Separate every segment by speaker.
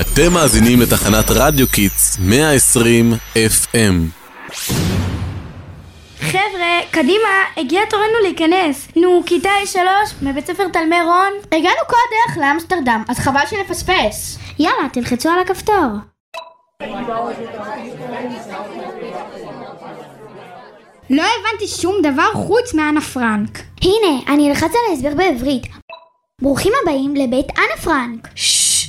Speaker 1: אתם מאזינים לתחנת רדיו Kids 120 FM.
Speaker 2: חבר'ה, קדימה, הגיע תורנו להיכנס. נו, כיתה שלוש, מבית ספר תלמי רון.
Speaker 3: הגענו כל הדרך לאמסטרדם, אז חבל שנפספס.
Speaker 2: יאללה, תלחצו על הכפתור.
Speaker 3: לא הבנתי שום דבר חוץ מאנה פרנק.
Speaker 2: הנה, אני אלחץ על ההסבר בעברית. ברוכים הבאים לבית אנה פרנק.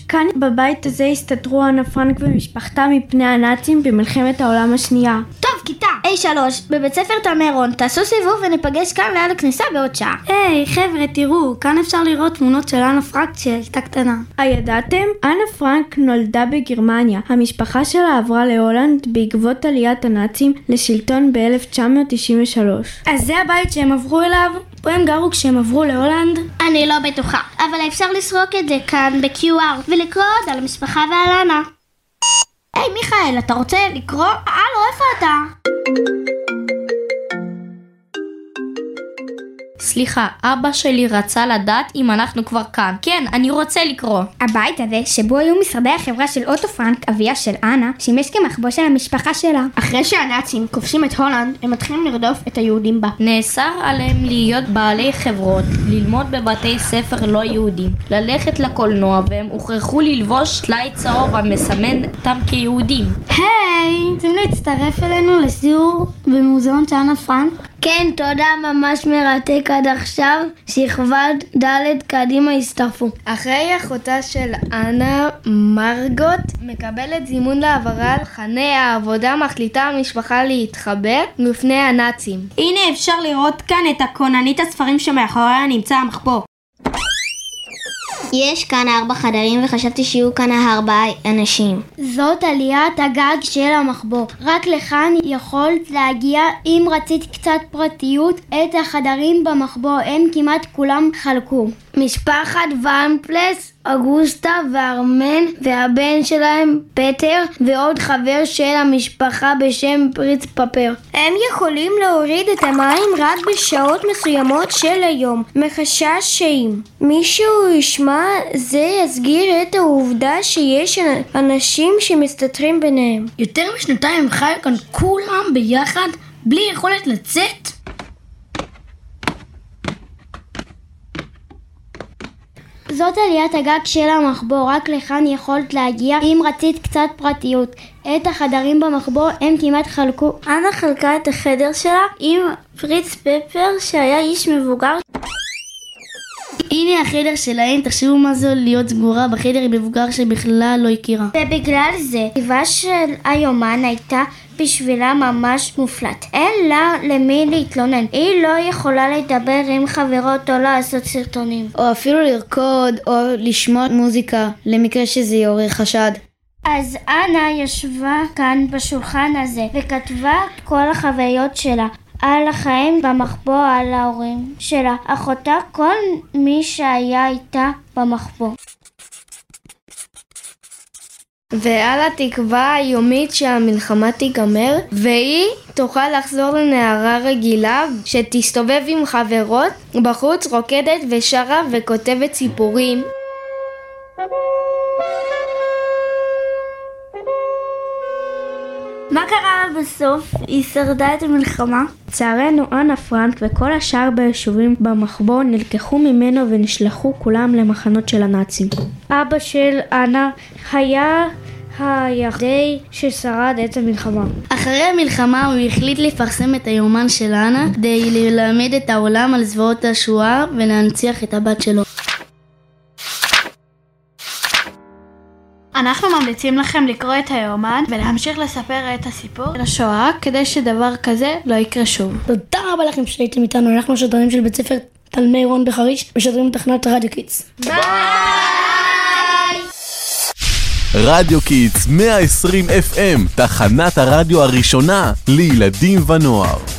Speaker 2: כאן בבית הזה הסתתרו אנה פרנק ומשפחתה מפני הנאצים במלחמת העולם השנייה.
Speaker 3: טוב, כיתה.
Speaker 2: היי שלוש, בבית ספר תלמי רון, תעשו סיבוב וניפגש כאן ליד הכניסה בעוד שעה. היי, חבר'ה, תראו, כאן אפשר לראות תמונות של אנה פרנק שהייתה קטנה. הידעתם? אנה פרנק נולדה בגרמניה. המשפחה שלה עברה להולנד בעקבות עליית הנאצים לשלטון ב-1993. אז זה הבית שהם עברו אליו? פה הם גרו כשהם עברו להולנד?
Speaker 3: אני לא בטוחה, אבל אפשר לסרוק את זה כאן ב-QR ולקרוא עוד על המשפחה ועל אנה. היי מיכאל, אתה רוצה לקרוא? הלו, איפה אתה?
Speaker 4: סליחה, אבא שלי רצה לדעת אם אנחנו כבר כאן. כן, אני רוצה לקרוא.
Speaker 3: הבית הזה, שבו היו משרדי החברה של אוטו פרנק, אביה של אנה, שימש כמחבוא של המשפחה שלה. אחרי שהנאצים כובשים את הולנד, הם מתחילים לרדוף את היהודים בה.
Speaker 4: נאסר עליהם להיות בעלי חברות, ללמוד בבתי ספר לא יהודים, ללכת לקולנוע, והם הוכרחו ללבוש טלאי צהוב המסמן אותם כיהודים.
Speaker 2: היי, רוצים להצטרף אלינו לסיור במוזיאון של אנה פרנק?
Speaker 5: כן, תודה, ממש מרתק עד עכשיו. שכבת ד' קדימה הצטרפו.
Speaker 6: אחרי אחותה של אנה, מרגוט, מקבלת זימון להעברה על חני העבודה, מחליטה המשפחה להתחבא מפני הנאצים.
Speaker 3: הנה אפשר לראות כאן את הכוננית הספרים שמאחוריה נמצא המחבוא.
Speaker 5: יש כאן ארבע חדרים וחשבתי שיהיו כאן ארבעה אנשים.
Speaker 2: זאת עליית הגג של המחבוא. רק לכאן יכולת להגיע אם רצית קצת פרטיות. את החדרים במחבוא הם כמעט כולם חלקו.
Speaker 5: משפחת ואנפלס, אוגוסטה וארמן והבן שלהם פטר ועוד חבר של המשפחה בשם פריץ פפר.
Speaker 2: הם יכולים להוריד את המים רק בשעות מסוימות של היום, מחשש שאם מישהו ישמע זה יסגיר את העובדה שיש אנשים שמסתתרים ביניהם.
Speaker 3: יותר משנתיים חיו כאן כולם ביחד, בלי יכולת לצאת?
Speaker 2: זאת עליית הגג של המחבוא, רק לכאן יכולת להגיע אם רצית קצת פרטיות. את החדרים במחבוא הם כמעט חלקו. אנה חלקה את החדר שלה עם פריץ פפר שהיה איש מבוגר.
Speaker 3: הנה החדר שלהם, תחשבו מה זה להיות סגורה בחדר עם מבוגר שבכלל לא הכירה.
Speaker 2: ובגלל זה, כתיבה של היומן הייתה בשבילה ממש מופלט. אין לה למי להתלונן. היא לא יכולה לדבר עם חברות או לעשות סרטונים.
Speaker 6: או אפילו לרקוד או לשמוע מוזיקה, למקרה שזה יעורר חשד.
Speaker 2: אז אנה ישבה כאן בשולחן הזה וכתבה את כל החוויות שלה. על החיים במחבוא, על ההורים שלה, אחותה, כל מי שהיה איתה במחבוא.
Speaker 6: ועל התקווה היומית שהמלחמה תיגמר, והיא תוכל לחזור לנערה רגילה שתסתובב עם חברות בחוץ, רוקדת ושרה וכותבת סיפורים.
Speaker 2: מה קרה לה בסוף? היא שרדה את המלחמה? לצערנו, אנה פרנק וכל השאר ביישובים במחבוא נלקחו ממנו ונשלחו כולם למחנות של הנאצים. אבא של אנה היה היחדי ששרד את המלחמה.
Speaker 4: אחרי המלחמה הוא החליט לפרסם את היומן של אנה כדי ללמד את העולם על זוועות השואה ולהנציח את הבת שלו.
Speaker 2: אנחנו ממליצים לכם לקרוא את היומן ולהמשיך לספר את הסיפור של השואה כדי שדבר כזה לא יקרה שוב.
Speaker 3: תודה רבה לכם שהייתם איתנו, אנחנו שדרנים של בית ספר תלמי רון בחריש, משדרים תחנת רדיו Kids.
Speaker 2: ביי!
Speaker 1: רדיו Kids 120 FM, תחנת הרדיו הראשונה לילדים ונוער.